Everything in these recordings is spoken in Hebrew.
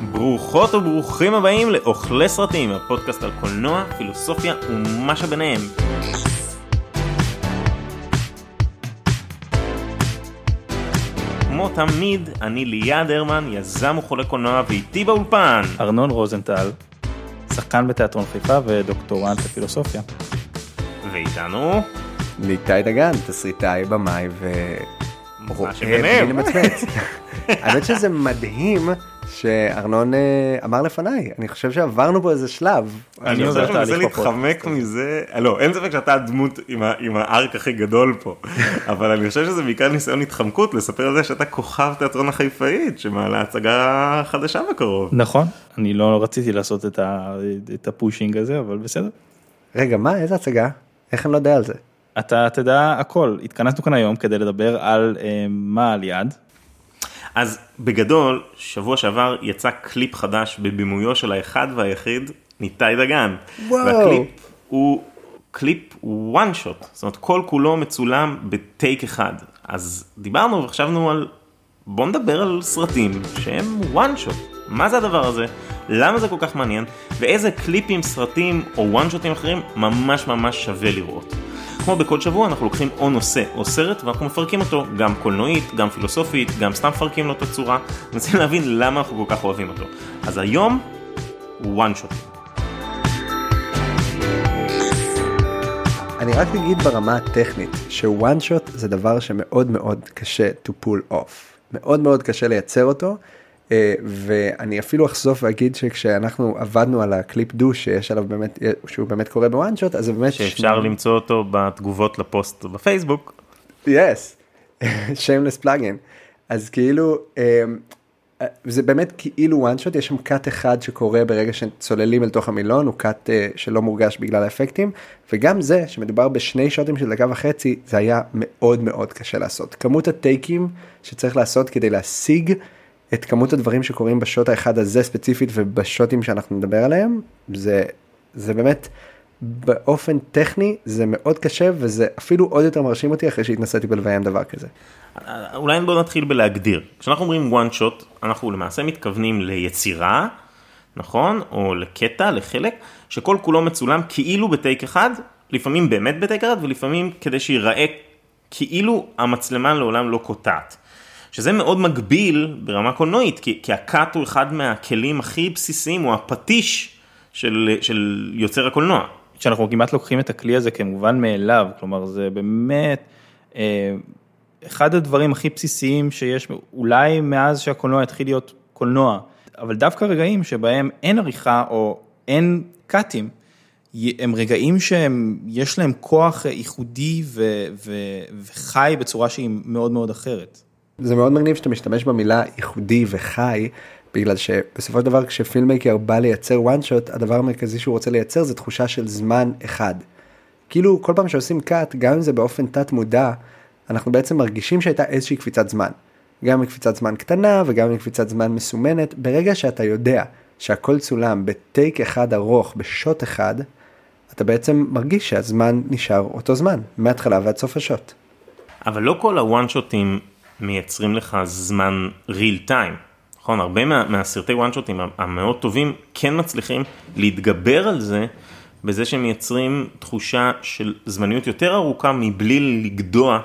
ברוכות וברוכים הבאים לאוכלי סרטים, הפודקאסט על קולנוע, פילוסופיה ומה שביניהם. כמו תמיד, אני ליעד הרמן, יזם וחולה קולנוע ואיתי באולפן. ארנון רוזנטל, שחקן בתיאטרון חיפה ודוקטורנט לפילוסופיה. ואיתנו, ניתאי דגן, תסריטאי, במאי ו... מה שביניהם. בלי למצמץ. האמת שזה מדהים שארנון אה, אמר לפניי, אני חושב שעברנו פה איזה שלב. אני חושב שאני מנסה להתחמק מזה, לא, אין ספק שאתה הדמות עם ה- עם הארק הכי גדול פה, אבל אני חושב שזה בעיקר ניסיון התחמקות לספר על זה שאתה כוכב תיאטרון החיפאית שמעלה הצגה חדשה בקרוב. נכון, אני לא רציתי לעשות את, ה, את הפושינג הזה, אבל בסדר. רגע, מה, איזה הצגה? איך אני לא יודע על זה? אתה תדע הכל, התכנסנו כאן היום כדי לדבר על אה, מה על יד. אז בגדול, שבוע שעבר יצא קליפ חדש בבימויו של האחד והיחיד, ניתאי דגן. וואו. והקליפ הוא קליפ one shot, זאת אומרת כל כולו מצולם בטייק אחד. אז דיברנו וחשבנו על, בוא נדבר על סרטים שהם one shot. מה זה הדבר הזה? למה זה כל כך מעניין? ואיזה קליפים, סרטים או one shotים אחרים ממש ממש שווה לראות. כמו בכל שבוע אנחנו לוקחים או נושא או סרט ואנחנו מפרקים אותו גם קולנועית, גם פילוסופית, גם סתם מפרקים לו את הצורה, מנסים להבין למה אנחנו כל כך אוהבים אותו. אז היום, one shot. אני רק אגיד ברמה הטכנית, שוואן שוט זה דבר שמאוד מאוד קשה to pull off. מאוד מאוד קשה לייצר אותו. אה, ואני אפילו אחשוף ואגיד שכשאנחנו עבדנו על הקליפ דו שיש עליו באמת שהוא באמת קורה ב one shot אז זה באמת שאפשר למצוא אותו בתגובות לפוסט בפייסבוק. Yes, shameless plugging. אז כאילו אה, זה באמת כאילו one shot יש שם קאט אחד שקורה ברגע שצוללים אל תוך המילון הוא קאט אה, שלא מורגש בגלל האפקטים וגם זה שמדובר בשני שוטים של דקה וחצי זה היה מאוד מאוד קשה לעשות כמות הטייקים שצריך לעשות כדי להשיג את כמות הדברים שקורים בשוט האחד הזה ספציפית ובשוטים שאנחנו נדבר עליהם זה זה באמת באופן טכני זה מאוד קשה וזה אפילו עוד יותר מרשים אותי אחרי שהתנסיתי בלביים דבר כזה. אולי בוא נתחיל בלהגדיר. כשאנחנו אומרים one shot, אנחנו למעשה מתכוונים ליצירה, נכון? או לקטע, לחלק, שכל כולו מצולם כאילו בטייק אחד, לפעמים באמת בטייק אחד, ולפעמים כדי שיראה כאילו המצלמה לעולם לא קוטעת. שזה מאוד מגביל ברמה קולנועית, כי, כי הקאט הוא אחד מהכלים הכי בסיסיים, הוא הפטיש של, של יוצר הקולנוע. שאנחנו כמעט לוקחים את הכלי הזה כמובן מאליו, כלומר זה באמת אה, אחד הדברים הכי בסיסיים שיש, אולי מאז שהקולנוע התחיל להיות קולנוע, אבל דווקא רגעים שבהם אין עריכה או אין קאטים, הם רגעים שיש להם כוח ייחודי ו, ו, וחי בצורה שהיא מאוד מאוד אחרת. זה מאוד מגניב שאתה משתמש במילה ייחודי וחי, בגלל שבסופו של דבר כשפילמקר בא לייצר one shot, הדבר המרכזי שהוא רוצה לייצר זה תחושה של זמן אחד. כאילו כל פעם שעושים cut, גם אם זה באופן תת מודע, אנחנו בעצם מרגישים שהייתה איזושהי קפיצת זמן. גם מקפיצת זמן קטנה וגם מקפיצת זמן מסומנת, ברגע שאתה יודע שהכל צולם בטייק אחד ארוך, בשוט אחד, אתה בעצם מרגיש שהזמן נשאר אותו זמן, מההתחלה ועד סוף השוט. אבל לא כל הוואן שוטים מייצרים לך זמן real time. נכון, הרבה מה, מהסרטי וואן שוטים המאוד טובים כן מצליחים להתגבר על זה בזה שהם מייצרים תחושה של זמניות יותר ארוכה מבלי לגדוע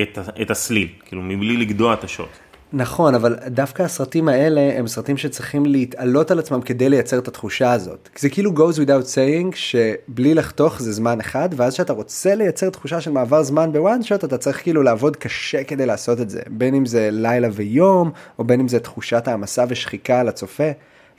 את, את הסליל, כאילו מבלי לגדוע את השוט. נכון, אבל דווקא הסרטים האלה הם סרטים שצריכים להתעלות על עצמם כדי לייצר את התחושה הזאת. זה כאילו goes without saying שבלי לחתוך זה זמן אחד, ואז שאתה רוצה לייצר תחושה של מעבר זמן בוואן שוט, אתה צריך כאילו לעבוד קשה כדי לעשות את זה. בין אם זה לילה ויום, או בין אם זה תחושת העמסה ושחיקה על הצופה.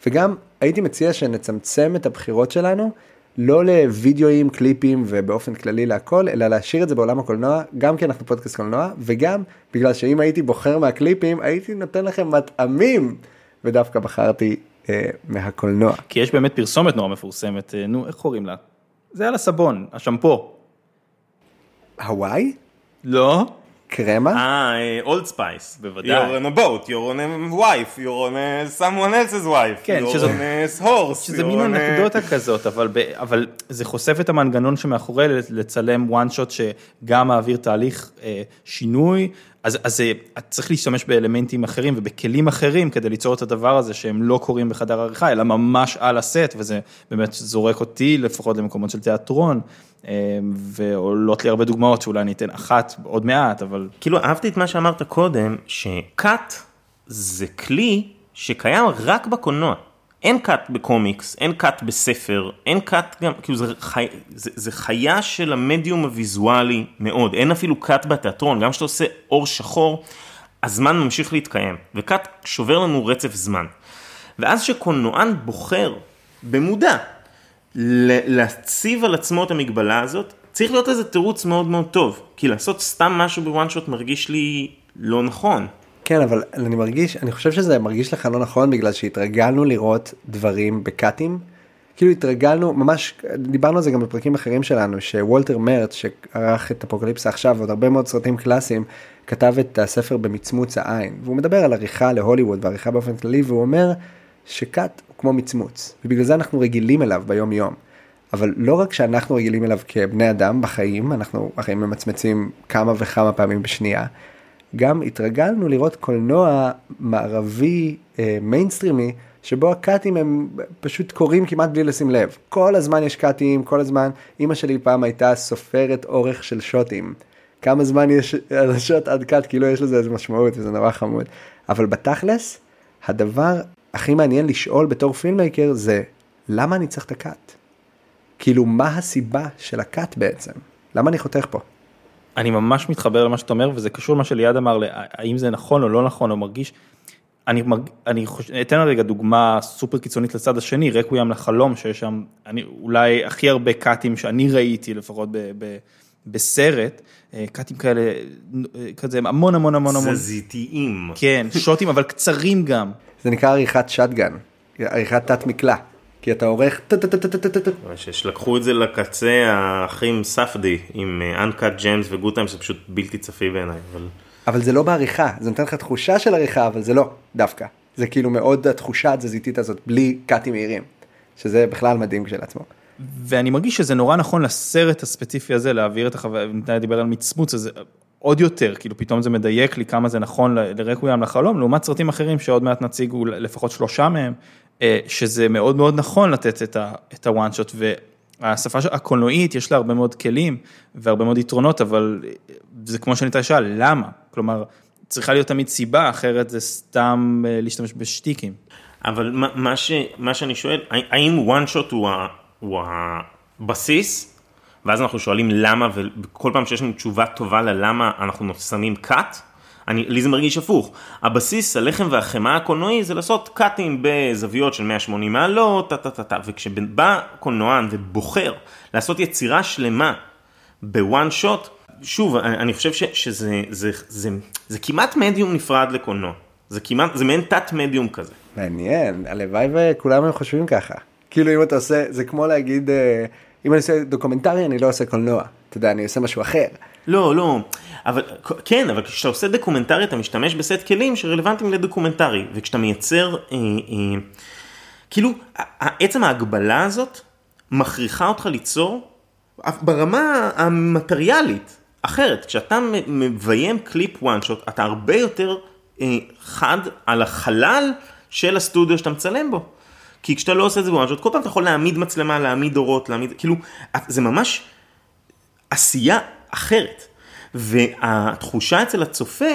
וגם הייתי מציע שנצמצם את הבחירות שלנו לא לוידאוים, קליפים ובאופן כללי להכל, אלא להשאיר את זה בעולם הקולנוע, גם כי אנחנו פודקאסט קולנוע, וגם בגלל שאם הייתי בוחר מהקליפים, הייתי נותן לכם מטעמים, ודווקא בחרתי אה, מהקולנוע. כי יש באמת פרסומת נורא מפורסמת, אה, נו, איך קוראים לה? זה על הסבון, השמפו. הוואי? לא? קרמה? אה, Old Spice. בוודאי. You're on a boat, you're on a wife, you're on a someone else's wife. כן, you're on a horse. שזה מין a- אנקדוטה כזאת, אבל, ב, אבל זה חושף את המנגנון שמאחורי לצלם one shot שגם מעביר תהליך אה, שינוי, אז, אז אה, את צריך להשתמש באלמנטים אחרים ובכלים אחרים כדי ליצור את הדבר הזה שהם לא קורים בחדר עריכה, אלא ממש על הסט, וזה באמת זורק אותי לפחות למקומות של תיאטרון, ועולות לי הרבה דוגמאות שאולי אני אתן אחת עוד מעט, אבל כאילו אהבתי את מה שאמרת קודם, שקאט זה כלי שקיים רק בקולנוע. אין קאט בקומיקס, אין קאט בספר, אין קאט גם, כאילו זה, חי, זה, זה חיה של המדיום הוויזואלי מאוד, אין אפילו קאט בתיאטרון, גם כשאתה עושה אור שחור, הזמן ממשיך להתקיים, וקאט שובר לנו רצף זמן. ואז שקולנוען בוחר, במודע, להציב על עצמו את המגבלה הזאת, צריך להיות איזה תירוץ מאוד מאוד טוב, כי לעשות סתם משהו בוואן שוט מרגיש לי לא נכון. כן, אבל אני מרגיש, אני חושב שזה מרגיש לך לא נכון בגלל שהתרגלנו לראות דברים בקאטים. כאילו התרגלנו, ממש, דיברנו על זה גם בפרקים אחרים שלנו, שוולטר מרץ, שערך את אפוקליפסה עכשיו ועוד הרבה מאוד סרטים קלאסיים, כתב את הספר במצמוץ העין, והוא מדבר על עריכה להוליווד ועריכה באופן כללי, והוא אומר שקאט כמו מצמוץ, ובגלל זה אנחנו רגילים אליו ביום יום. אבל לא רק שאנחנו רגילים אליו כבני אדם בחיים, אנחנו הרי ממצמצים כמה וכמה פעמים בשנייה, גם התרגלנו לראות קולנוע מערבי אה, מיינסטרימי שבו הקאטים הם פשוט קורים כמעט בלי לשים לב. כל הזמן יש קאטים, כל הזמן, אימא שלי פעם הייתה סופרת אורך של שוטים. כמה זמן יש על השוט עד קאט, כאילו יש לזה איזה משמעות וזה נורא חמוד. אבל בתכלס, הדבר הכי מעניין לשאול בתור filmmaker זה, למה אני צריך את הקאט? כאילו, מה הסיבה של הקאט בעצם? למה אני חותך פה? אני ממש מתחבר למה שאתה אומר, וזה קשור למה שליעד אמר, האם זה נכון או לא נכון, או מרגיש. אני, מרג... אני חושב, אתן רגע דוגמה סופר קיצונית לצד השני, רקוויאם לחלום, שיש שם אני, אולי הכי הרבה קאטים שאני ראיתי לפחות ב, ב, בסרט, אה, קאטים כאלה, אה, כזה המון המון המון המון, תזזיתיים. כן, שוטים אבל קצרים גם. זה נקרא עריכת שטגן, עריכת תת מקלע. כי אתה עורך. שלקחו את זה לקצה האחים ספדי עם אה, Uncut Gems וגוד טיים, זה פשוט בלתי צפי בעיניי, אבל... אבל זה לא בעריכה, זה נותן לך תחושה של עריכה, אבל זה לא, דווקא. זה כאילו מאוד התחושה התזזיתית הזאת, בלי קאטים מהירים. שזה בכלל מדהים כשלעצמו. ואני מרגיש שזה נורא נכון לסרט הספציפי הזה להעביר את החוויה, נתניה דיבר על מצמוץ, אז עוד יותר, כאילו פתאום זה מדייק לי כמה זה נכון לרקוויאם לחלום, לעומת סרטים אחרים שעוד מעט נציג אולי לפחות שלושה מהם, אה, שזה מאוד מאוד נכון לתת את ה- את הוואן שוט, והשפה הקולנועית יש לה הרבה מאוד כלים והרבה מאוד יתרונות, אבל זה כמו שניתן שאל, למה? כלומר, צריכה להיות תמיד סיבה, אחרת זה סתם אה, להשתמש בשטיקים. אבל מה, מה, ש, מה שאני שואל, האם one shot הוא, ה, הוא הבסיס, ואז אנחנו שואלים למה, וכל פעם שיש לנו תשובה טובה ללמה אנחנו שמים cut, אני, לי זה מרגיש הפוך. הבסיס, הלחם והחמאה הקולנועי זה לעשות קאטים בזוויות של 180 מעלות, טה טה טה טה, וכשבא קולנוען ובוחר לעשות יצירה שלמה בוואן שוט, שוב, אני, אני חושב ש, שזה זה, זה, זה, זה כמעט מדיום נפרד לקולנוע. זה כמעט, זה מעין תת מדיום כזה. מעניין, הלוואי וכולם היו חושבים ככה. כאילו אם אתה עושה, זה כמו להגיד, אה, אם אני עושה דוקומנטרי אני לא עושה קולנוע. אתה יודע, אני עושה משהו אחר. לא, לא, אבל כן, אבל כשאתה עושה דוקומנטרי אתה משתמש בסט כלים שרלוונטיים לדוקומנטרי, וכשאתה מייצר, אה, אה, כאילו, עצם ההגבלה הזאת מכריחה אותך ליצור ברמה המטריאלית אחרת. כשאתה מביים קליפ one shot, אתה הרבה יותר אה, חד על החלל של הסטודיו שאתה מצלם בו. כי כשאתה לא עושה את זה שוט, כל פעם אתה יכול להעמיד מצלמה, להעמיד אורות, להעמיד, כאילו, זה ממש עשייה אחרת. והתחושה אצל הצופה,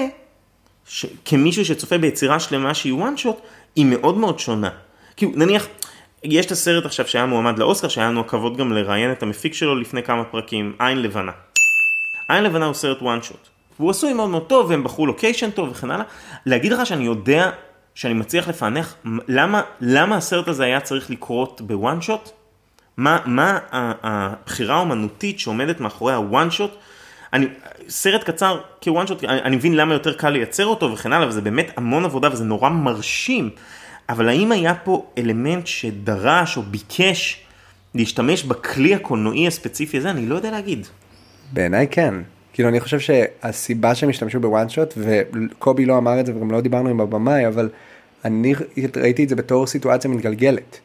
ש... כמישהו שצופה ביצירה שלמה שהיא one shot, היא מאוד מאוד שונה. כאילו, נניח, יש את הסרט עכשיו שהיה מועמד לאוסקר, שהיה לנו הכבוד גם לראיין את המפיק שלו לפני כמה פרקים, עין לבנה. עין לבנה הוא סרט one shot. והוא עשוי מאוד מאוד טוב, והם בחרו לוקיישן טוב וכן הלאה. להגיד לך שאני יודע, שאני מצליח לפענח, למה, למה הסרט הזה היה צריך לקרות ב one shot? מה, מה הבחירה האומנותית שעומדת מאחורי ה one shot? אני, סרט קצר כ one shot, אני, אני מבין למה יותר קל לייצר אותו וכן הלאה, וזה באמת המון עבודה וזה נורא מרשים, אבל האם היה פה אלמנט שדרש או ביקש להשתמש בכלי הקולנועי הספציפי הזה? אני לא יודע להגיד. בעיניי כן. כאילו אני חושב שהסיבה שהם השתמשו בוואן שוט וקובי לא אמר את זה וגם לא דיברנו עם הבמאי אבל אני ראיתי את זה בתור סיטואציה מתגלגלת.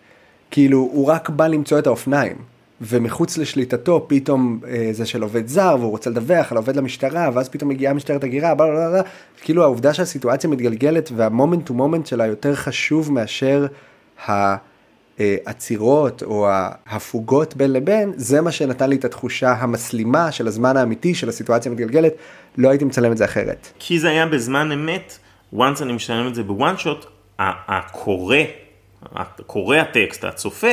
כאילו הוא רק בא למצוא את האופניים ומחוץ לשליטתו פתאום אה, זה של עובד זר והוא רוצה לדווח על עובד למשטרה ואז פתאום מגיעה משטרת הגירה בלה בלה בלה כאילו העובדה שהסיטואציה מתגלגלת וה moment to moment שלה יותר חשוב מאשר העצירות או ההפוגות בין לבין זה מה שנתן לי את התחושה המסלימה של הזמן האמיתי של הסיטואציה המתגלגלת לא הייתי מצלם את זה אחרת. כי זה היה בזמן אמת, once אני מצלם את זה ב one shot, הקורא, קורא הטקסט, הצופה,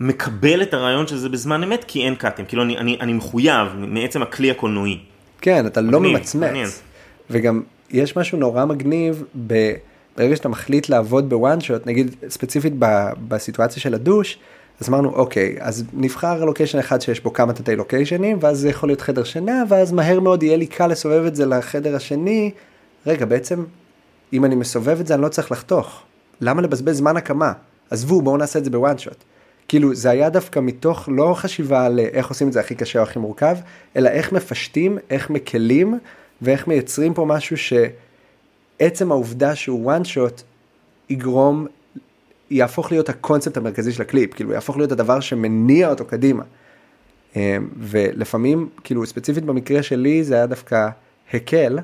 מקבל את הרעיון שזה בזמן אמת כי אין קאטים, כאילו אני, אני, אני מחויב מעצם הכלי הקולנועי. כן, אתה לא ממצמץ. וגם יש משהו נורא מגניב ב... ברגע שאתה מחליט לעבוד בוואן שוט, נגיד ספציפית ב, בסיטואציה של הדוש, אז אמרנו אוקיי, אז נבחר לוקיישן אחד שיש בו כמה תתי לוקיישנים, ואז זה יכול להיות חדר שינה, ואז מהר מאוד יהיה לי קל לסובב את זה לחדר השני. רגע, בעצם, אם אני מסובב את זה אני לא צריך לחתוך. למה לבזבז זמן הקמה? עזבו, בואו נעשה את זה בוואן שוט. כאילו זה היה דווקא מתוך לא חשיבה על איך עושים את זה הכי קשה או הכי מורכב, אלא איך מפשטים, איך מקלים ואיך מייצרים פה משהו שעצם העובדה שהוא one shot יגרום, יהפוך להיות הקונספט המרכזי של הקליפ, כאילו יהפוך להיות הדבר שמניע אותו קדימה. אמ, ולפעמים, כאילו ספציפית במקרה שלי זה היה דווקא הקל,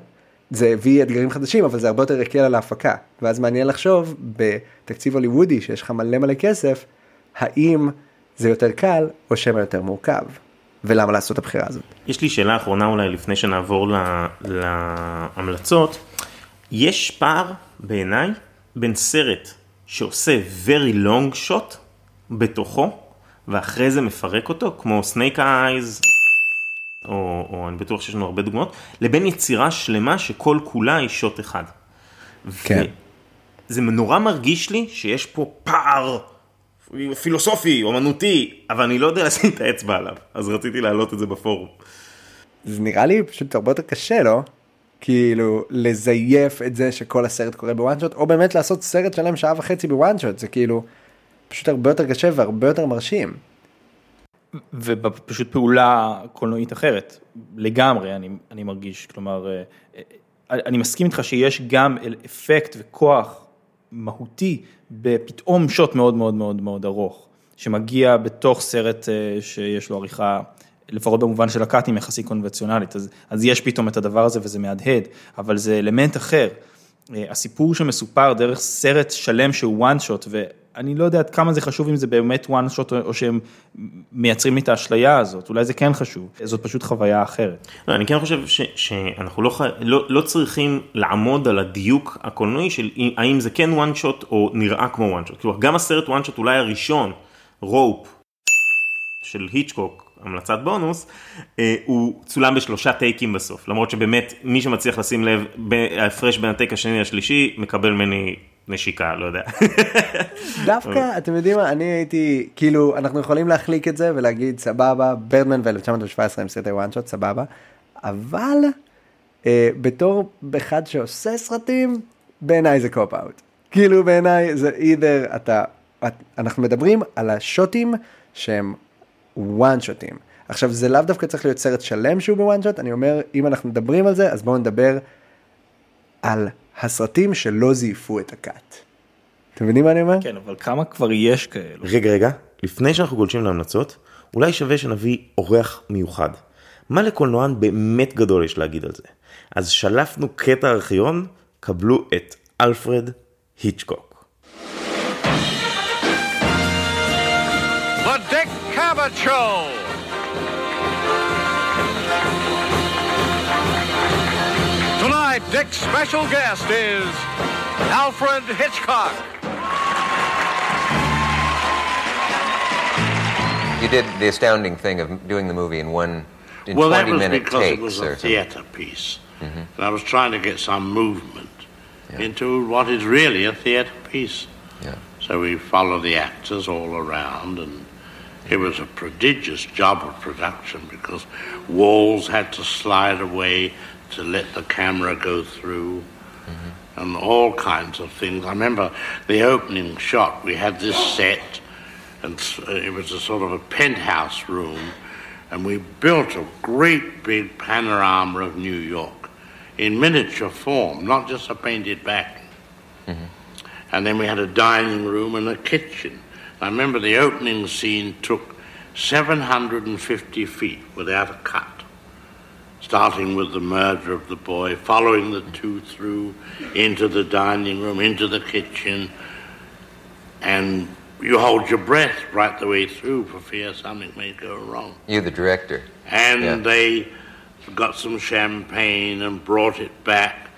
זה הביא אתגרים חדשים אבל זה הרבה יותר הקל על ההפקה ואז מעניין לחשוב בתקציב הוליוודי שיש לך מלא מלא כסף האם זה יותר קל או שמא יותר מורכב, ולמה לעשות את הבחירה הזאת. יש לי שאלה אחרונה אולי לפני שנעבור להמלצות. יש פער בעיניי בין סרט שעושה very long shot בתוכו, ואחרי זה מפרק אותו, כמו סנייק אייז, או, או אני בטוח שיש לנו הרבה דוגמאות, לבין יצירה שלמה שכל כולה היא שוט אחד. כן. זה נורא מרגיש לי שיש פה פער פילוסופי, אומנותי, אבל אני לא יודע לשים את האצבע עליו, אז רציתי להעלות את זה בפורום. זה נראה לי פשוט הרבה יותר קשה, לא? כאילו לזייף את זה שכל הסרט קורה בוואן שוט, או באמת לעשות סרט שלם שעה וחצי בוואן שוט, זה כאילו פשוט הרבה יותר קשה והרבה יותר מרשים. ופשוט פעולה קולנועית אחרת, לגמרי אני, אני מרגיש, כלומר, אה, אה, אני מסכים איתך שיש גם אפקט וכוח מהותי בפתאום שוט מאוד מאוד מאוד מאוד ארוך, שמגיע בתוך סרט אה, שיש לו עריכה, לפחות במובן של הקאטים יחסית קונבנציונלית, אז, אז יש פתאום את הדבר הזה וזה מהדהד, אבל זה אלמנט אחר. אה, הסיפור שמסופר דרך סרט שלם שהוא one shot, אני לא יודע עד כמה זה חשוב אם זה באמת one shot או שהם מייצרים את האשליה הזאת, אולי זה כן חשוב, זאת פשוט חוויה אחרת. לא, אני כן חושב ש, שאנחנו לא. לא, לא צריכים לעמוד על הדיוק הקולנועי של האם זה כן one shot או נראה כמו one shot, כאילו גם הסרט one shot אולי הראשון, רופ, של היצ'קוק, המלצת בונוס, אה, הוא צולם בשלושה טייקים בסוף, למרות שבאמת מי שמצליח לשים לב, ההפרש בין הטייק השני לשלישי מקבל ממני נשיקה, לא יודע. דווקא, אתם יודעים מה, אני הייתי, כאילו, אנחנו יכולים להחליק את זה ולהגיד, סבבה, ברדמן ו-1917 עם סרטי וואן שוט, סבבה, אבל אה, בתור אחד שעושה סרטים, בעיניי זה cop out. כאילו בעיניי זה either אתה, את, אנחנו מדברים על השוטים שהם one shot ים. עכשיו זה לאו דווקא צריך להיות סרט שלם שהוא ב one shot, אני אומר, אם אנחנו מדברים על זה, אז בואו נדבר על הסרטים שלא זייפו את הקאט. אתם מבינים מה אני אומר? כן, אבל כמה כבר יש כאלו? רגע, רגע, לפני שאנחנו גולשים להמלצות, אולי שווה שנביא אורח מיוחד. מה לקולנוען באמת גדול יש להגיד על זה? אז שלפנו קטע ארכיון, קבלו את אלפרד היצ'קוק. Cavett Show! Tonight, Dick's special guest is Alfred Hitchcock. You did the astounding thing of doing the movie in one in well, 20 that was minute because takes it was or a theatre piece. Mm-hmm. And I was trying to get some movement yeah. into what is really a theatre piece. Yeah. So we follow the actors all around and it was a prodigious job of production because walls had to slide away to let the camera go through mm-hmm. and all kinds of things. I remember the opening shot, we had this set and it was a sort of a penthouse room and we built a great big panorama of New York in miniature form, not just a painted back. And then we had a dining room and a kitchen. I remember the opening scene took 750 feet without a cut, starting with the murder of the boy, following the two through into the dining room, into the kitchen, and you hold your breath right the way through for fear something may go wrong. You, the director. And Yeah. they got some champagne and brought it back.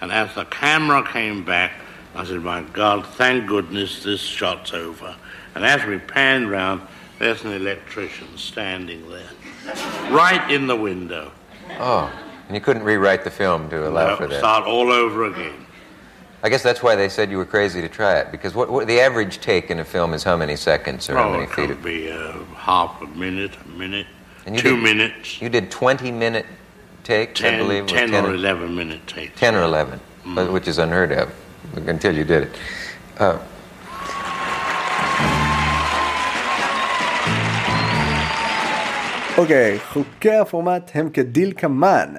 And as the camera came back, I said, My God, thank goodness this shot's over. And as we panned round, there's an electrician standing there, right in the window. Oh, and you couldn't rewrite the film to allow Now, for that. Start all over again. I guess that's why they said you were crazy to try it because what, what the average take in a film is how many seconds or how Oh, many it feet. could Of, be uh, half a minute, a minute, two did- minutes, you did 20 minute takes, I 10, believe, 10 10 or 11 minute takes. 10 or 11, but- which is unheard of until you did it. Uh, אוקיי, חוקי הפורמט הם כדלקמן.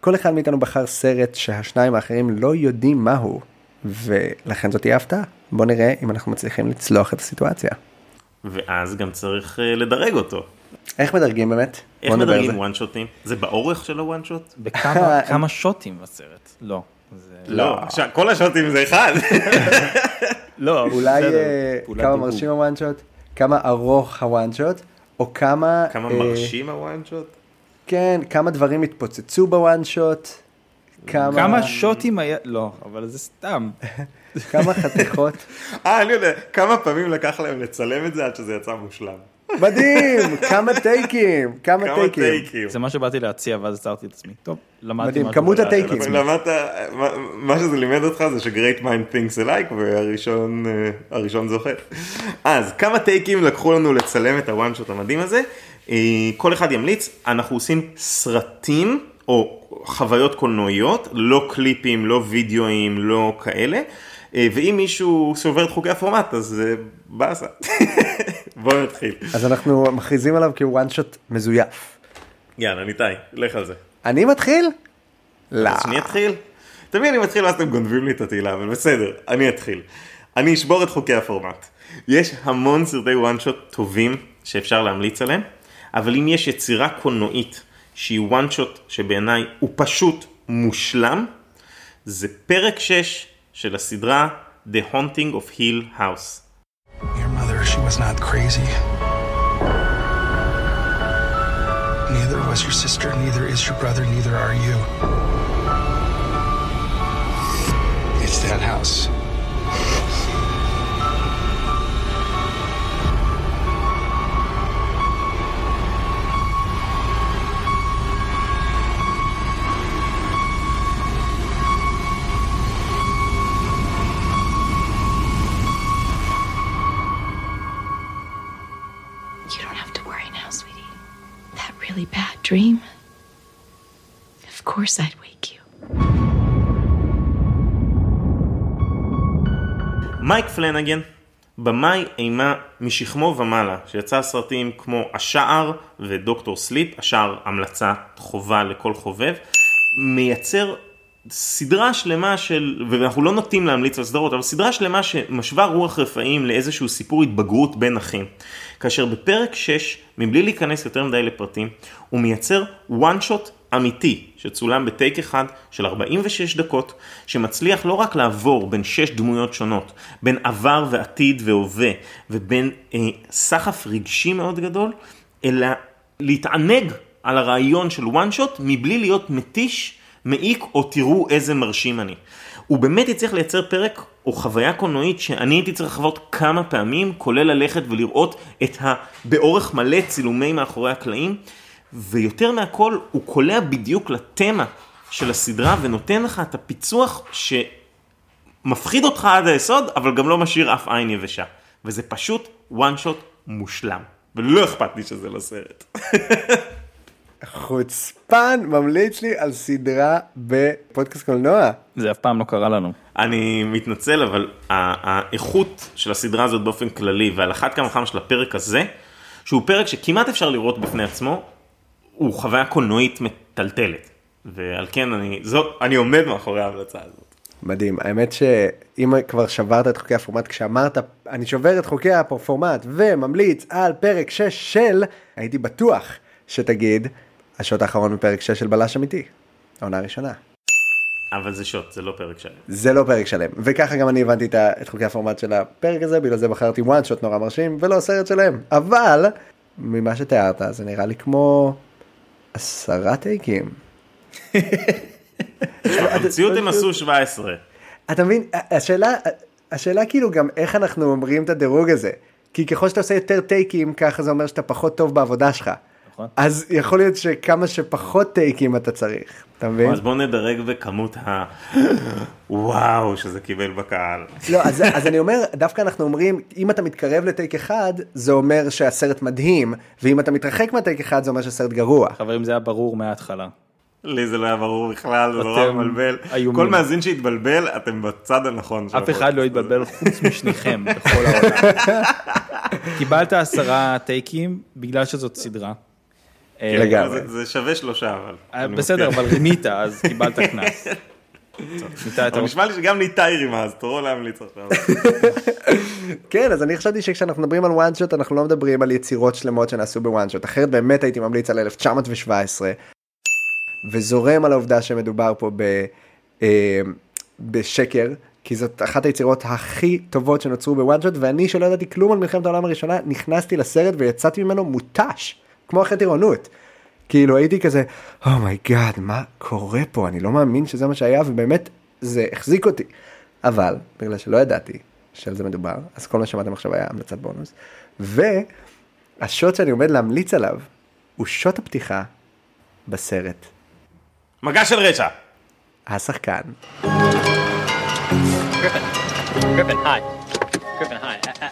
כל אחד מאיתנו בחר סרט שהשניים האחרים לא יודעים מהו, ולכן זאת תהיה הפתעה. בוא נראה אם אנחנו מצליחים לצלוח את הסיטואציה. ואז גם צריך אה, לדרג אותו. איך מדרגים באמת? איך מדרגים. וואן שוטים? זה באורך של הוואן שוט? בכמה כמה שוטים בסרט? לא. לא, עכשיו כל השוטים זה אחד. לא, אולי אה, כמה. מרשים הוואן שוט, כמה ארוך הוואן שוט, או כמה... כמה אה, מרשים הוואן שוט? כן, כמה דברים התפוצצו בוואן שוט, כמה... כמה שוטים היה? לא, אבל זה סתם. כמה חתיכות. אה, אני יודע, כמה פעמים לקח להם לצלם את זה עד שזה יצא מושלם. מדהים, כמה טייקים, כמה טייקים. זה מה שבאתי להציע ואז עצרתי את עצמי. טוב, למדתי מדהים, משהו. כמות. הטייקים. למדת, מה- שזה לימד אותך זה ש-great mind thinks alike והראשון אה, זוכה. אז כמה טייקים לקחו לנו לצלם את הוואן שוט המדהים הזה. אה, כל אחד ימליץ, אנחנו עושים סרטים או חוויות קולנועיות, לא קליפים, לא וידאוים, לא כאלה. אה, ואם מישהו שובר את חוקי הפורמט אז באסה. בואו נתחיל. אז אנחנו מכריזים עליו כוואן שוט מזויף. יאללה ניתאי, לך על זה. אני מתחיל? לא. אז שאני אתחיל? תמיד אני מתחיל ואז אתם גונבים לי את התהילה, אבל בסדר, אני אתחיל. אני אשבור את חוקי הפורמט. יש המון סרטי וואן שוט טובים שאפשר להמליץ עליהם, אבל אם יש יצירה קולנועית שהיא וואן שוט שבעיניי הוא פשוט מושלם, זה פרק 6 של הסדרה The Haunting of Hill House. Mother, she was not crazy. Neither was your sister, neither is your brother, neither are you. It's that house. Dream? Of course I'd wake you. מייק פלנגן, במאי אימה משכמו ומעלה, שיצא סרטים כמו השער ודוקטור סליפ, השער המלצה חובה לכל חובב, מייצר סדרה שלמה של, ואנחנו לא נוטים להמליץ על סדרות, אבל סדרה שלמה שמשווה רוח רפאים לאיזשהו סיפור התבגרות בין אחים. כאשר בפרק 6, מבלי להיכנס יותר מדי לפרטים, הוא מייצר one shot אמיתי, שצולם בטייק אחד של 46 דקות, שמצליח לא רק לעבור בין שש דמויות שונות, בין עבר ועתיד והווה, ובין אה, סחף רגשי מאוד גדול, אלא להתענג על הרעיון של one shot מבלי להיות מתיש, מעיק או תראו איזה מרשים אני. הוא באמת יצליח לייצר פרק או חוויה קולנועית שאני הייתי צריך לחוות כמה פעמים, כולל ללכת ולראות את ה... באורך מלא צילומי מאחורי הקלעים, ויותר מהכל הוא קולע בדיוק לתמה של הסדרה ונותן לך את הפיצוח שמפחיד אותך עד היסוד, אבל גם לא משאיר אף עין יבשה. וזה פשוט one shot מושלם. ולא אכפת לי שזה לא סרט. חוצפן ממליץ לי על סדרה בפודקאסט קולנוע. זה אף פעם לא קרה לנו. אני מתנצל, אבל האיכות של הסדרה הזאת באופן כללי, ועל אחת כמה וכמה של הפרק הזה, שהוא פרק שכמעט אפשר לראות בפני עצמו, הוא חוויה קולנועית מטלטלת. ועל כן אני, זו, אני עומד מאחורי ההמלצה הזאת. מדהים, האמת שאם כבר שברת את חוקי הפורמט, כשאמרת אני שובר את חוקי הפורמט וממליץ על פרק 6 של, הייתי בטוח שתגיד השוט האחרון בפרק 6 של בלש אמיתי, העונה הראשונה. אבל זה שוט, זה לא פרק שלם. זה לא פרק שלם, וככה גם אני הבנתי את חוקי הפורמט של הפרק הזה, בגלל זה בחרתי וואן שוט נורא מרשים ולא סרט שלם, אבל ממה שתיארת זה נראה לי כמו עשרה טייקים. במציאות הם עשו 17. אתה מבין, השאלה, השאלה כאילו גם איך אנחנו אומרים את הדירוג הזה. כי ככל שאתה עושה יותר טייקים, ככה זה אומר שאתה פחות טוב בעבודה שלך. נכון. אז יכול להיות שכמה שפחות טייקים אתה צריך, אתה מבין? אז בוא נדרג בכמות ה... וואו, שזה קיבל בקהל. לא, אז, אז אני אומר, דווקא אנחנו אומרים, אם אתה מתקרב לטייק אחד, זה אומר שהסרט מדהים, ואם אתה מתרחק מהטייק אחד, זה אומר שהסרט גרוע. חברים, זה היה ברור מההתחלה. לי זה לא היה ברור בכלל, זה נורא מבלבל. איומים. כל מאזין שהתבלבל, אתם בצד הנכון. אף אחד לא. התבלבל חוץ משניכם בכל העולם. קיבלת עשרה טייקים בגלל שזאת סדרה. אה, לגמרי. זה- שווה שלושה, אבל. אה, בסדר. אבל רימית, אז קיבלת קנס. אבל נשמע לי שגם ניתאי רימה, אז תורו להמליץ עכשיו. כן, אז אני חשבתי שכשאנחנו מדברים על וואן שוט, אנחנו לא מדברים על יצירות שלמות שנעשו בוואן שוט. אחרת באמת הייתי ממליץ על 1917, וזורם על העובדה שמדובר פה ב, אה, בשקר, כי זאת אחת היצירות הכי טובות שנוצרו בוואן שוט, ואני שלא ידעתי כלום על מלחמת העולם הראשונה, נכנסתי לסרט ויצאתי ממנו מותש, כמו אחרי טירונות. כאילו הייתי כזה, Oh my God, oh מה קורה פה? אני לא מאמין שזה מה שהיה, ובאמת זה החזיק אותי. אבל, בגלל שלא ידעתי שעל זה מדובר, אז כל מה ששמעתם עכשיו היה המלצת בונוס. והשוט שאני עומד להמליץ עליו, הוא שוט הפתיחה בסרט. מגע של רשע. השחקן. Griffin. Griffin, hi. Griffin, hi.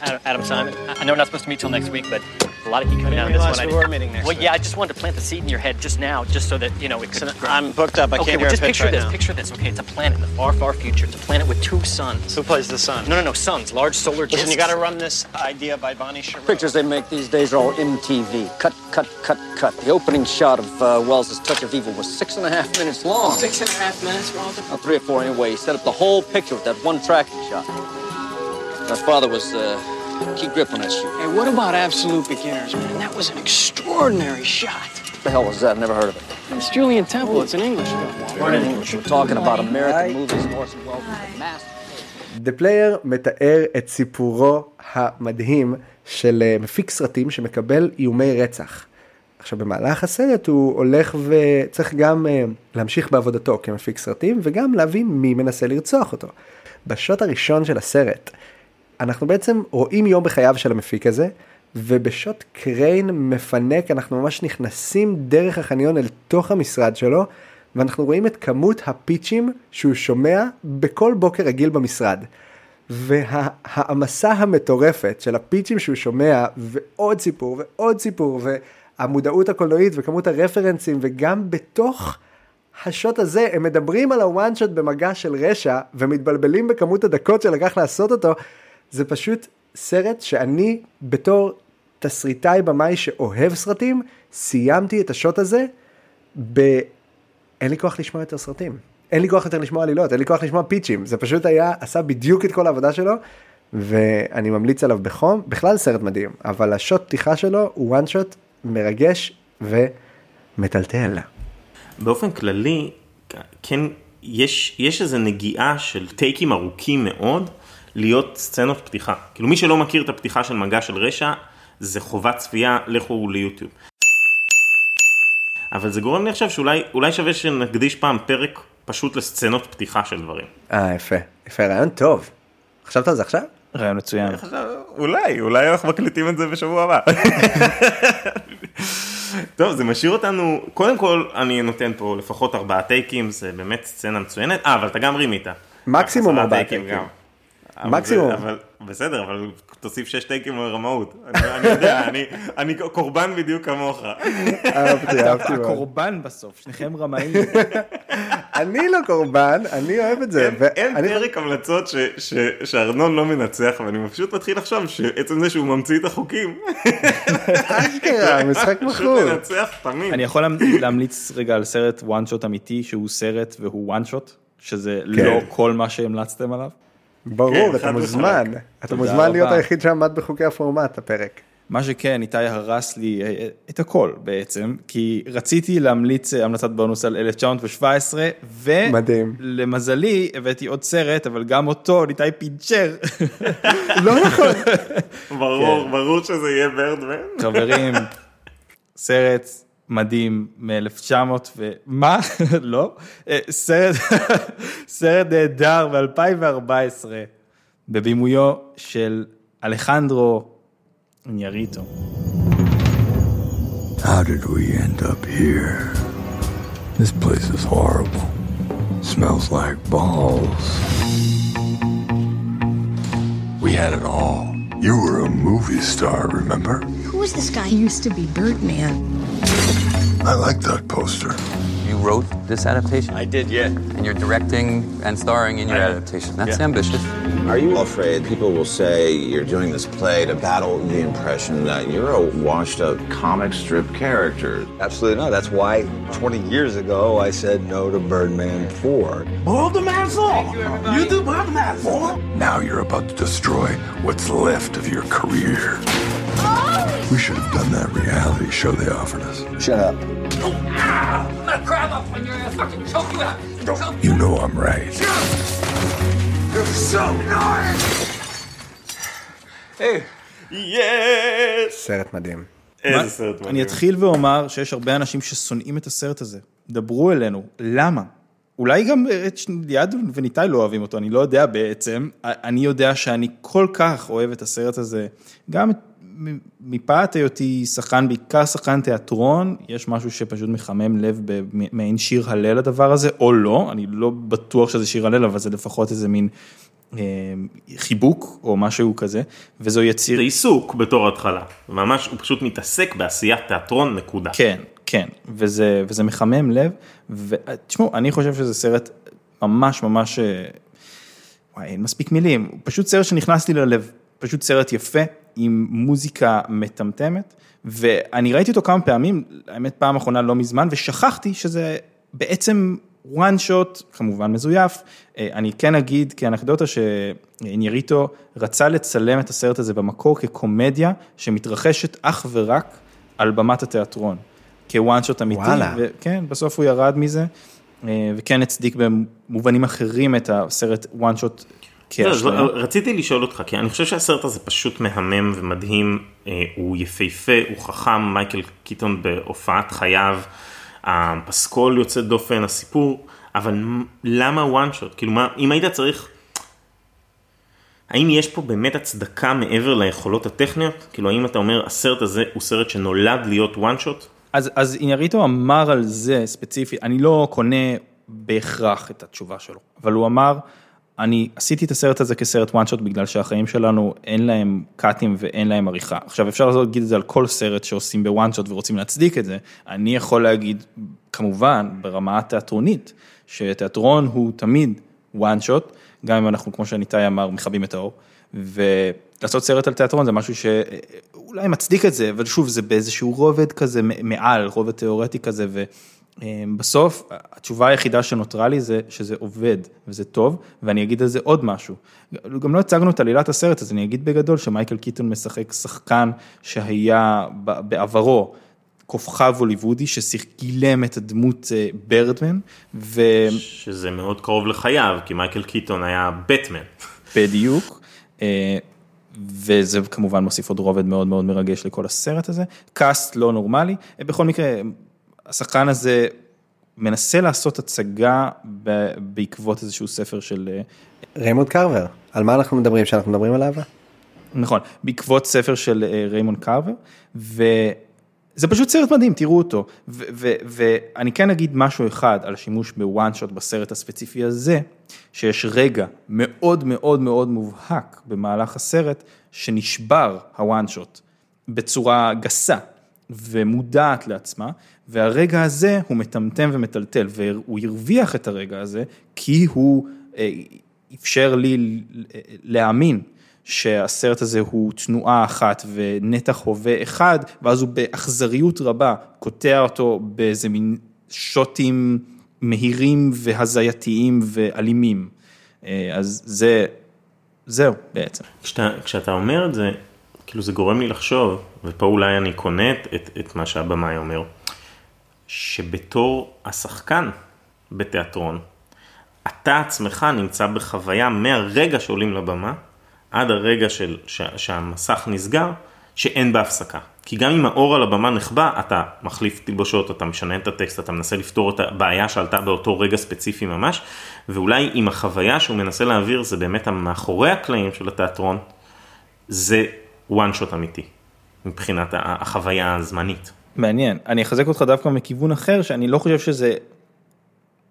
A- A- Adam Simon. I I know we're not supposed to meet till next week, but a lot of heat coming out of this one. we I- were meeting next Well, week. yeah, I just wanted to plant the seed in your head just now, just so that, you know, it's I'm booked up. I okay, can't well, hear just a pitch picture right this. now. Picture this. Okay, it's a planet in the far, far future. It's a planet with two suns. Who plays the sun? No, no, no, suns. Large solar disks. Listen, you got to run this idea by Bonnie Sherrill. Pictures they make these days are all MTV. Cut, cut, cut, cut. The opening shot of uh, Wells' Touch of Evil was six and a half minutes long. Six and a half minutes, Walter. Uh, three or four anyway. He set up the whole picture with that one tracking shot. My father was uh, key grip on that shoot. Hey, what about Absolute Beginners, man? That was an extraordinary shot. What the hell was that? Never heard of it. It's Julian Temple. It's an English film. We're in English. We're talking about American movies. and Orson Welles was the master. The Player מתאר את סיפורו המדהים של אה, מפיק סרטים שמקבל איומי רצח. עכשיו במהלך הסרט הוא הולך וצריך גם אה, להמשיך בעבודתו כמפיק סרטים וגם להבין מי מנסה לרצוח אותו. בשוט הראשון של הסרט אנחנו בעצם רואים יום בחייו של המפיק הזה ובשוט קריין מפנק אנחנו ממש נכנסים דרך החניון אל תוך המשרד שלו ואנחנו רואים את כמות הפיצ'ים שהוא שומע בכל בוקר רגיל במשרד. וההעמסה המטורפת של הפיצ'ים שהוא שומע ועוד סיפור ועוד סיפור והמודעות הקולנועית וכמות הרפרנסים וגם בתוך השוט הזה הם מדברים על הוואן שוט במגע של רשע ומתבלבלים בכמות הדקות שלקח לעשות אותו זה פשוט סרט שאני בתור תסריטאי במאי שאוהב סרטים סיימתי את השוט הזה ב... אין לי כוח לשמוע יותר סרטים. אין לי כוח יותר לשמוע עלילות, אין לי כוח לשמוע פיצ'ים. זה פשוט היה, עשה בדיוק את כל העבודה שלו, ואני ממליץ עליו בחום. בכלל סרט מדהים, אבל השוט פתיחה שלו הוא וואן שוט מרגש ומטלטל. באופן כללי, כן, יש, יש איזו נגיעה של טייקים ארוכים מאוד להיות סצנות פתיחה. כאילו מי שלא מכיר את הפתיחה של מגע של רשע, זה חובת צפייה, לכו ליוטיוב. אבל זה גורם לי עכשיו שאולי אולי שווה שנקדיש פעם פרק פשוט לסצנות פתיחה של דברים. אה, יפה, יפה, רעיון טוב. חשבת על זה עכשיו? רעיון מצוין. אולי, אולי אנחנו מקליטים את זה בשבוע הבא. טוב, זה משאיר אותנו, קודם כל אני נותן פה לפחות ארבעה טייקים, זה באמת סצנה מצוינת. אה, אבל אתה גם רימית. מקסימום עשרה ארבעה טייקים טייקים. גם. מקסימום. אבל בסדר, אבל תוסיף שש טייקים לרמאות. אני אני יודע, אני- אני קורבן בדיוק כמוך. אהבתי, אהבתי מאוד. הקורבן בסוף, שניכם רמאים. אני לא קורבן, אני אוהב את זה. אין- פרק המלצות ש- ש- שארנון לא מנצח, ואני פשוט מתחיל לחשוב שעצם זה שהוא ממציא את החוקים, אשכרה, משחק פשוט מכור. מנצח תמיד. אני יכול להמ- להמליץ רגע על סרט וואן שוט אמיתי שהוא סרט והוא וואן שוט, שזה כן. לא כל מה שהמלצתם עליו. ברור, כן, אתה מוזמן. וחלק. אתה מוזמן להיות. היחיד שעמד בחוקי הפורמט, הפרק. מה שכן, איתי הרס לי אה, אה, את הכל בעצם, כי רציתי להמליץ אה, המלצת בונוס על 1917, מדהים. ולמזלי הבאתי עוד סרט, אבל גם אותו ניתאי פינצ'ר. לא נכון. ברור, כן. ברור שזה יהיה ברדמן. חברים, סרט מדהים מ-1900 ו... מה? לא? אה, סרט, סרט נהדר ב-2014, בבימויו של אלחנדרו ניאריטו. How did we end up here? This place is horrible. Smells like balls. We had it all. You were a movie star, remember? Who is this guy? He used to be Birdman. I like that poster. You wrote this adaptation? I did, yeah. And you're directing and starring in your adaptation. That's Yeah. ambitious. Are you afraid people will say you're doing this play to battle the impression that you're a washed up comic strip character? Absolutely not. That's why 20 years ago I said no to Birdman 4. Boil the man's law. You do boil the man's law. Now you're about to destroy what's left of your career. Oh! We should have done that reality show they offered us. Shut up. I'm gonna grab up on your ass, fucking choke you out. Choke You know I'm right. You're so nice. Hey. יס! סרט מדהים. איזה סרט מדהים. אני אתחיל ואומר שיש הרבה אנשים ששונאים את הסרט הזה. דברו אלינו, למה? אולי גם את ש- ליעד וניתאי לא אוהבים אותו, אני לא יודע בעצם. אני יודע שאני כל כך אוהב את הסרט הזה, גם מ- מפאת היותי שחקן, בעיקר שחקן תיאטרון, יש משהו שפשוט מחמם לב במעין שיר הלל הדבר הזה, או לא, אני לא בטוח שזה שיר הלל, אבל זה לפחות איזה מין אה, חיבוק או משהו כזה, וזו יציר... זה עיסוק בתור התחלה. ממש, הוא פשוט מתעסק בעשיית תיאטרון, נקודה. כן, כן, וזה, וזה מחמם לב, ותשמעו, אני חושב שזה סרט ממש ממש, אה, וואי, אין מספיק מילים, פשוט סרט שנכנס לי ללב, פשוט סרט יפה, עם מוזיקה מטמטמת, ואני ראיתי אותו כמה פעמים, האמת פעם אחרונה לא מזמן, ושכחתי שזה בעצם one shot, כמובן מזויף, אה, אני כן אגיד כאנקדוטה שנייריטו רצה לצלם את הסרט הזה במקור כקומדיה שמתרחשת אך ורק על במת התיאטרון, כוואן שוט אמיתי, וואלה. וכן, בסוף הוא ירד מזה, אה, וכן הצדיק במובנים אחרים את הסרט וואן שוט זהו, כאשליה. זהו, רציתי לשאול אותך, כי אני חושב שהסרט הזה פשוט מהמם ומדהים, אה, הוא יפהפה, הוא חכם, מייקל קיטון בהופעת חייו, הפסקול יוצא דופן, הסיפור, אבל למה one shot? כאילו מה, אם היית צריך, האם יש פה באמת הצדקה מעבר ליכולות הטכניות? כאילו האם אתה אומר הסרט הזה הוא סרט שנולד להיות one shot? אז, אז איניאריטו אמר על זה ספציפית, אני לא קונה בהכרח את התשובה שלו, אבל הוא אמר, אני עשיתי את הסרט הזה כסרט one shot בגלל שהחיים שלנו אין להם קאטים ואין להם עריכה. עכשיו אפשר להגיד את זה על כל סרט שעושים ב one shot ורוצים להצדיק את זה, אני יכול להגיד כמובן ברמה התיאטרונית, שתיאטרון הוא תמיד וואן שוט, גם אם אנחנו כמו שניתאי אמר מכבים את האור, ולעשות סרט על תיאטרון זה משהו שאולי מצדיק את זה, אבל שוב זה באיזשהו רובד כזה מעל, רובד תיאורטי כזה, ובסוף התשובה היחידה שנותרה לי זה שזה עובד וזה טוב, ואני אגיד על זה עוד משהו. גם לא הצגנו את עלילת הסרט, אז אני אגיד בגדול שמייקל קיטון משחק שחקן שהיה בעברו. כוכב הוליוודי שגילם את הדמות אה, ברדמן. ו... שזה מאוד קרוב לחייו, כי מייקל קיטון היה בטמן. בדיוק. אה, וזה כמובן מוסיף עוד רובד מאוד מאוד מרגש לכל הסרט הזה. קאסט לא נורמלי. בכל מקרה, השחקן הזה מנסה לעשות הצגה בעקבות איזשהו ספר של... אה, ריימונד קרבר, על מה אנחנו מדברים שאנחנו מדברים עליו? נכון, בעקבות ספר של ריימונד קרבר, ו... זה פשוט סרט מדהים, תראו אותו. ואני כן אגיד משהו אחד על השימוש ב one shot בסרט הספציפי הזה, שיש רגע מאוד מאוד מאוד מובהק במהלך הסרט, שנשבר ה one shot בצורה גסה. ומודעת לעצמה, והרגע הזה הוא מטמטם ומטלטל, והוא הרוויח את הרגע הזה, כי הוא אה, אפשר לי להאמין שהסרט הזה הוא תנועה אחת ונתח הווה אחד, ואז הוא באכזריות רבה קוטע אותו באיזה מין שוטים מהירים והזייתיים ואלימים. אה, אז זה, זהו בעצם. כשאתה, כשאתה אומר את זה, כאילו זה גורם לי לחשוב, ופה אולי אני קונה את, את, את מה שהבמאי אומר, שבתור השחקן בתיאטרון, אתה עצמך נמצא בחוויה מהרגע שעולים לבמה, עד הרגע של, ש, שהמסך נסגר, שאין בה הפסקה. כי גם אם האור על הבמה נחבא, אתה מחליף תלבושות, אתה משנה את הטקסט, אתה מנסה לפתור את הבעיה שעלתה באותו רגע ספציפי ממש, ואולי אם החוויה שהוא מנסה להעביר זה באמת המאחורי הקלעים של התיאטרון, זה one shot אמיתי, מבחינת החוויה הזמנית. מעניין, אני אחזק אותך דווקא מכיוון אחר, שאני לא חושב שזה,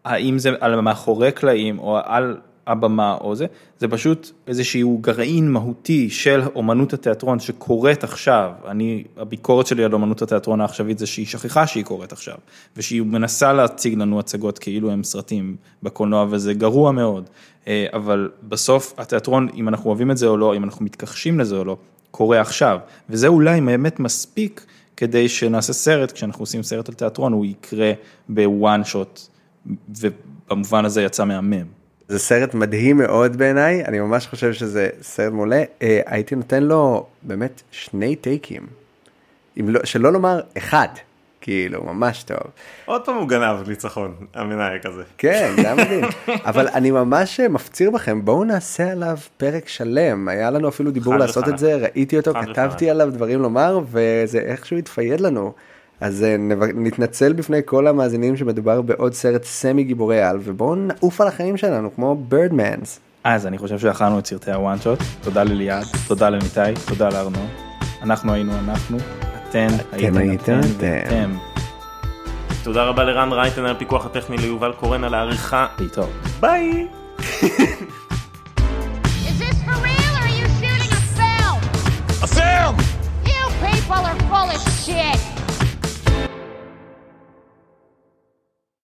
האם זה על מאחורי קלעים או על הבמה או זה, זה פשוט איזשהו גרעין מהותי של אומנות התיאטרון שקורית עכשיו, אני, הביקורת שלי על אומנות התיאטרון העכשווית זה שהיא שכחה שהיא קורית עכשיו, ושהיא מנסה להציג לנו הצגות כאילו הם סרטים בקולנוע וזה גרוע מאוד, אה, אבל בסוף התיאטרון, אם אנחנו אוהבים את זה או לא, אם אנחנו מתכחשים לזה או לא, קורה עכשיו, וזה אולי באמת מספיק כדי שנעשה סרט, כשאנחנו עושים סרט על תיאטרון הוא יקרה בוואן שוט, ובמובן הזה יצא מהמם. זה סרט מדהים מאוד בעיניי, אני ממש חושב שזה סרט מעולה. אה, הייתי נותן לו באמת שני טייקים, לא, שלא לומר אחד, כאילו, ממש טוב. עוד פעם הוא גנב ניצחון, המנהל כזה. כן, זה היה מדהים. אבל אני ממש מפציר בכם, בואו נעשה עליו פרק שלם. היה לנו אפילו דיבור לעשות וחד. את זה, ראיתי אותו, כתבתי וחד. עליו דברים לומר, וזה איכשהו התפייד לנו. אז אה, נתנצל בפני כל המאזינים שמדובר בעוד סרט סמי גיבורי על ובואו נעוף על החיים שלנו כמו בירדמנס. אז אני חושב שאכלנו את סרטי ה one shot, תודה לליעד, תודה לניתאי, תודה לארנו. אנחנו היינו אנחנו, אתן הייתם אתם. תודה רבה לרן רייטן על הפיקוח הטכני ליובל קורן על העריכה. להתראות. ביי. A film! You people are full of shit!